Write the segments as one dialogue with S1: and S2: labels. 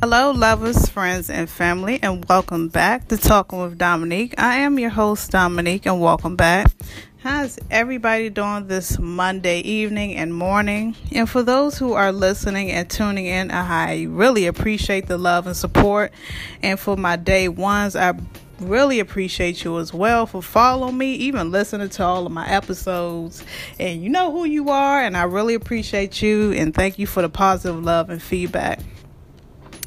S1: Hello, lovers, friends, and family, and welcome back to Talking with Dominique. I am your host, Dominique, and welcome back. How's everybody doing this Monday evening and morning? And for those who are listening and tuning in, I really appreciate the love and support. And for my day ones, I really appreciate you as well for following me, even listening to all of my episodes. And you know who you are, and I really appreciate you and thank you for the positive love and feedback.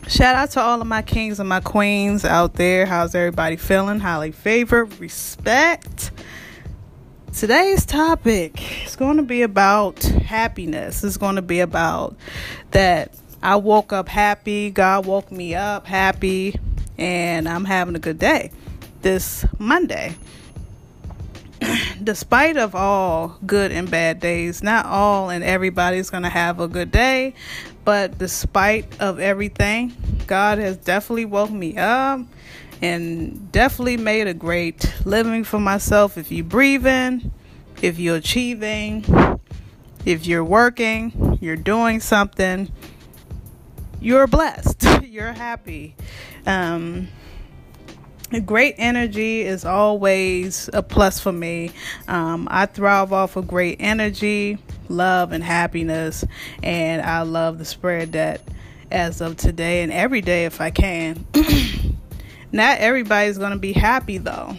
S1: Shout out to all of my kings and my queens out there. How's everybody feeling? Highly favored, respect. Today's topic is going to be about happiness. It's going to be about that I woke up happy, God woke me up happy, and I'm having a good day this Monday. Despite of all good and bad days, not all and everybody's going to have a good day, but despite of everything, God has definitely woke me up and definitely made a great living for myself. If you're breathing, if you're achieving, if you're working, you're doing something, you're blessed, you're happy. Um, great energy is always a plus for me. Um, I thrive off of great energy, love, and happiness, and I love to spread that as of today and every day if I can. Not everybody's going to be happy though.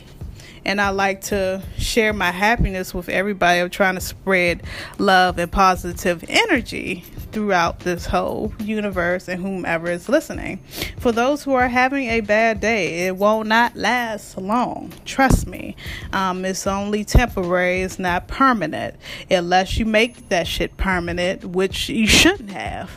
S1: And I like to share my happiness with everybody. I'm trying to spread love and positive energy throughout this whole universe and whomever is listening. For those who are having a bad day, it will not last long. Trust me. Um, it's only temporary, it's not permanent. Unless you make that shit permanent, which you shouldn't have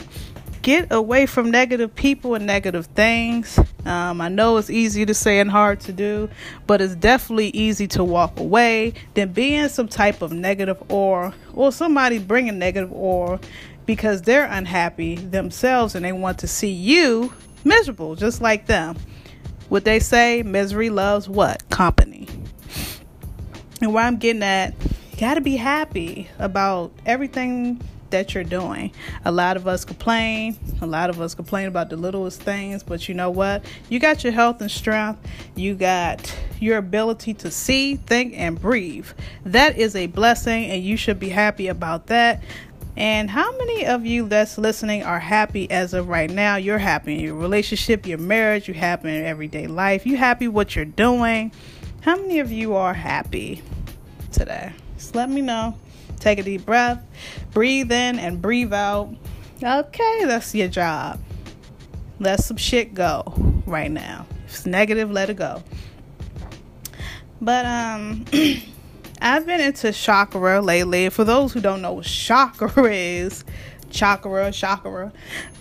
S1: get away from negative people and negative things. Um, I know it's easy to say and hard to do, but it's definitely easy to walk away than being some type of negative or or somebody bringing negative or because they're unhappy themselves and they want to see you miserable just like them. What they say, misery loves what? Company. And where I'm getting at, you got to be happy about everything that you're doing. A lot of us complain. A lot of us complain about the littlest things, but you know what? You got your health and strength. You got your ability to see, think, and breathe. That is a blessing, and you should be happy about that. And how many of you that's listening are happy as of right now? You're happy in your relationship, your marriage, you happy in everyday life, you happy what you're doing. How many of you are happy today? Just let me know. Take a deep breath, breathe in and breathe out. Okay, that's your job. Let some shit go right now. If it's negative, let it go. But um I've been into chakra lately. For those who don't know what chakra is, chakra, chakra,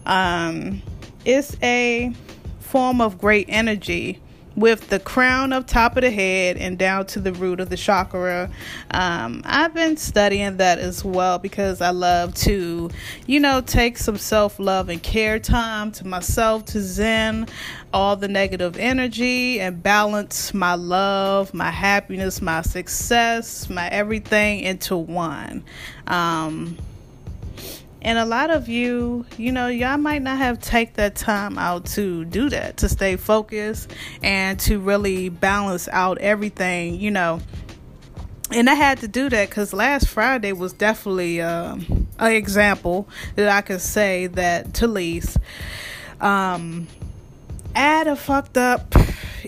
S1: um, it's a form of great energy with the crown up top of the head and down to the root of the chakra. Um, I've been studying that as well because I love to, you know, take some self love and care time to myself to zen all the negative energy and balance my love, my happiness, my success, my everything into one. Um, and a lot of you, you know, y'all might not have take that time out to do that, to stay focused and to really balance out everything, you know. And I had to do that because last Friday was definitely um, an example that I could say that to least. Um, had a fucked up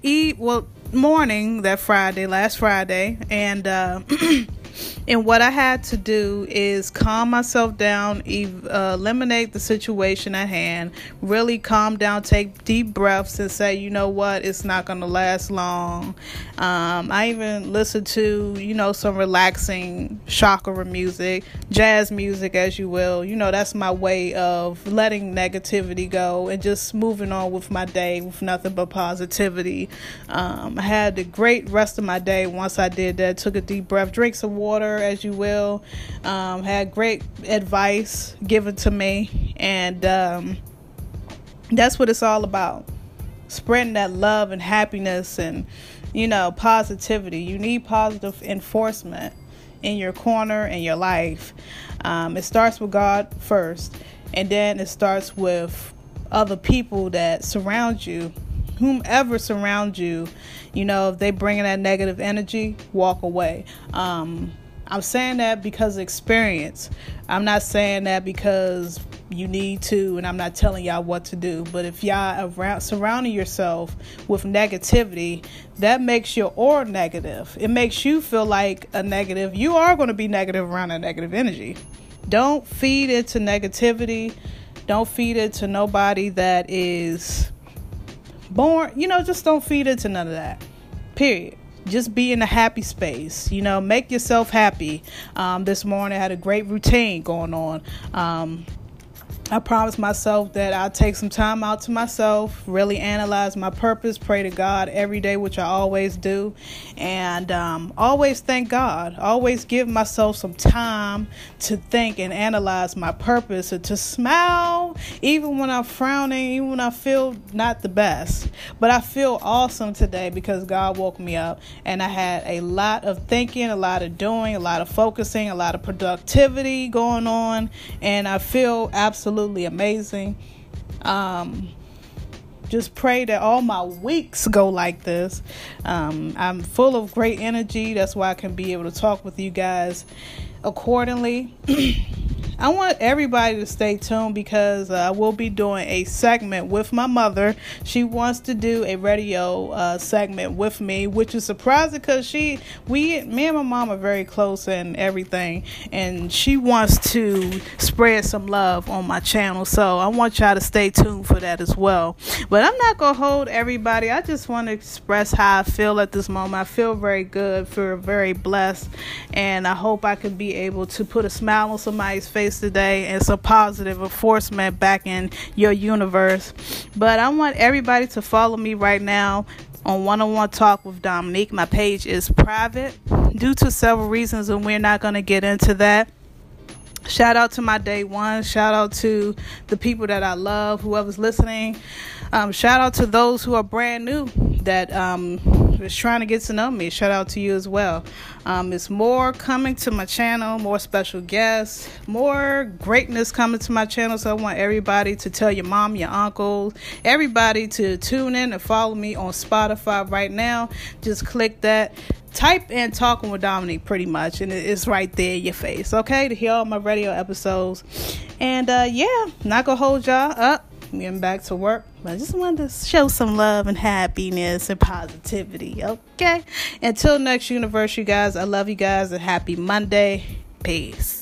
S1: eat well morning that Friday, last Friday, and uh, And what I had to do is calm myself down, ev- uh, eliminate the situation at hand, really calm down, take deep breaths, and say, you know what, it's not going to last long. Um, I even listened to, you know, some relaxing chakra music, jazz music, as you will. You know, that's my way of letting negativity go and just moving on with my day with nothing but positivity. Um, I had a great rest of my day once I did that. Took a deep breath, drank some water as you will. Um, had great advice given to me, and um, that's what it's all about. Spreading that love and happiness and you know positivity. You need positive enforcement in your corner in your life. Um, it starts with god first. And then it starts with other people that surround you, whomever surrounds you, you know, if they bring in that negative energy, walk away. Um, I'm saying that because experience. I'm not saying that because you need to, and I'm not telling y'all what to do. But if y'all around surrounding yourself with negativity, that makes your aura negative. It makes you feel like a negative. You are going to be negative around a negative energy. Don't feed into negativity. Don't feed it to nobody that is born. You know, just don't feed into none of that. Period just be in a happy space you know make yourself happy um, this morning I had a great routine going on um, I promised myself that I'll take some time out to myself, really analyze my purpose, pray to God every day, which I always do, and um, always thank God. Always give myself some time to think and analyze my purpose and to smile, even when I'm frowning, even when I feel not the best. But I feel awesome today because God woke me up, and I had a lot of thinking, a lot of doing, a lot of focusing, a lot of productivity going on, and I feel absolutely amazing. Um, just pray that all my weeks go like this. Um, I'm full of great energy. That's why I can be able to talk with you guys accordingly. I want everybody to stay tuned because uh, I will be doing a segment with my mother. She wants to do a radio uh, segment with me, which is surprising because she, we, me and my mom are very close and everything, and she wants to spread some love on my channel. So I want y'all to stay tuned for that as well. But I'm not gonna hold everybody. I just want to express how I feel at this moment. I feel very good, feel very blessed, and I hope I can be able to put a smile on somebody's face today and some positive enforcement back in your universe. But I want everybody to follow me right now on one on one talk with Dominique. My page is private due to several reasons, and we're not going to get into that. Shout out to my day one. Shout out to the people that I love, whoever's listening. Um, shout out to those who are brand new that um, is trying to get to know me. Shout out to you as well. Um, it's more coming to my channel, more special guests, more greatness coming to my channel. So I want everybody to tell your mom, your uncle, everybody to tune in and follow me on Spotify right now. Just click that type in talking with Dominique pretty much and it's right there in your face okay to hear all my radio episodes and uh yeah not gonna hold y'all up getting back to work. But I just wanted to show some love and happiness and positivity. Okay. Until next universe, you guys. I love you guys and happy Monday. Peace.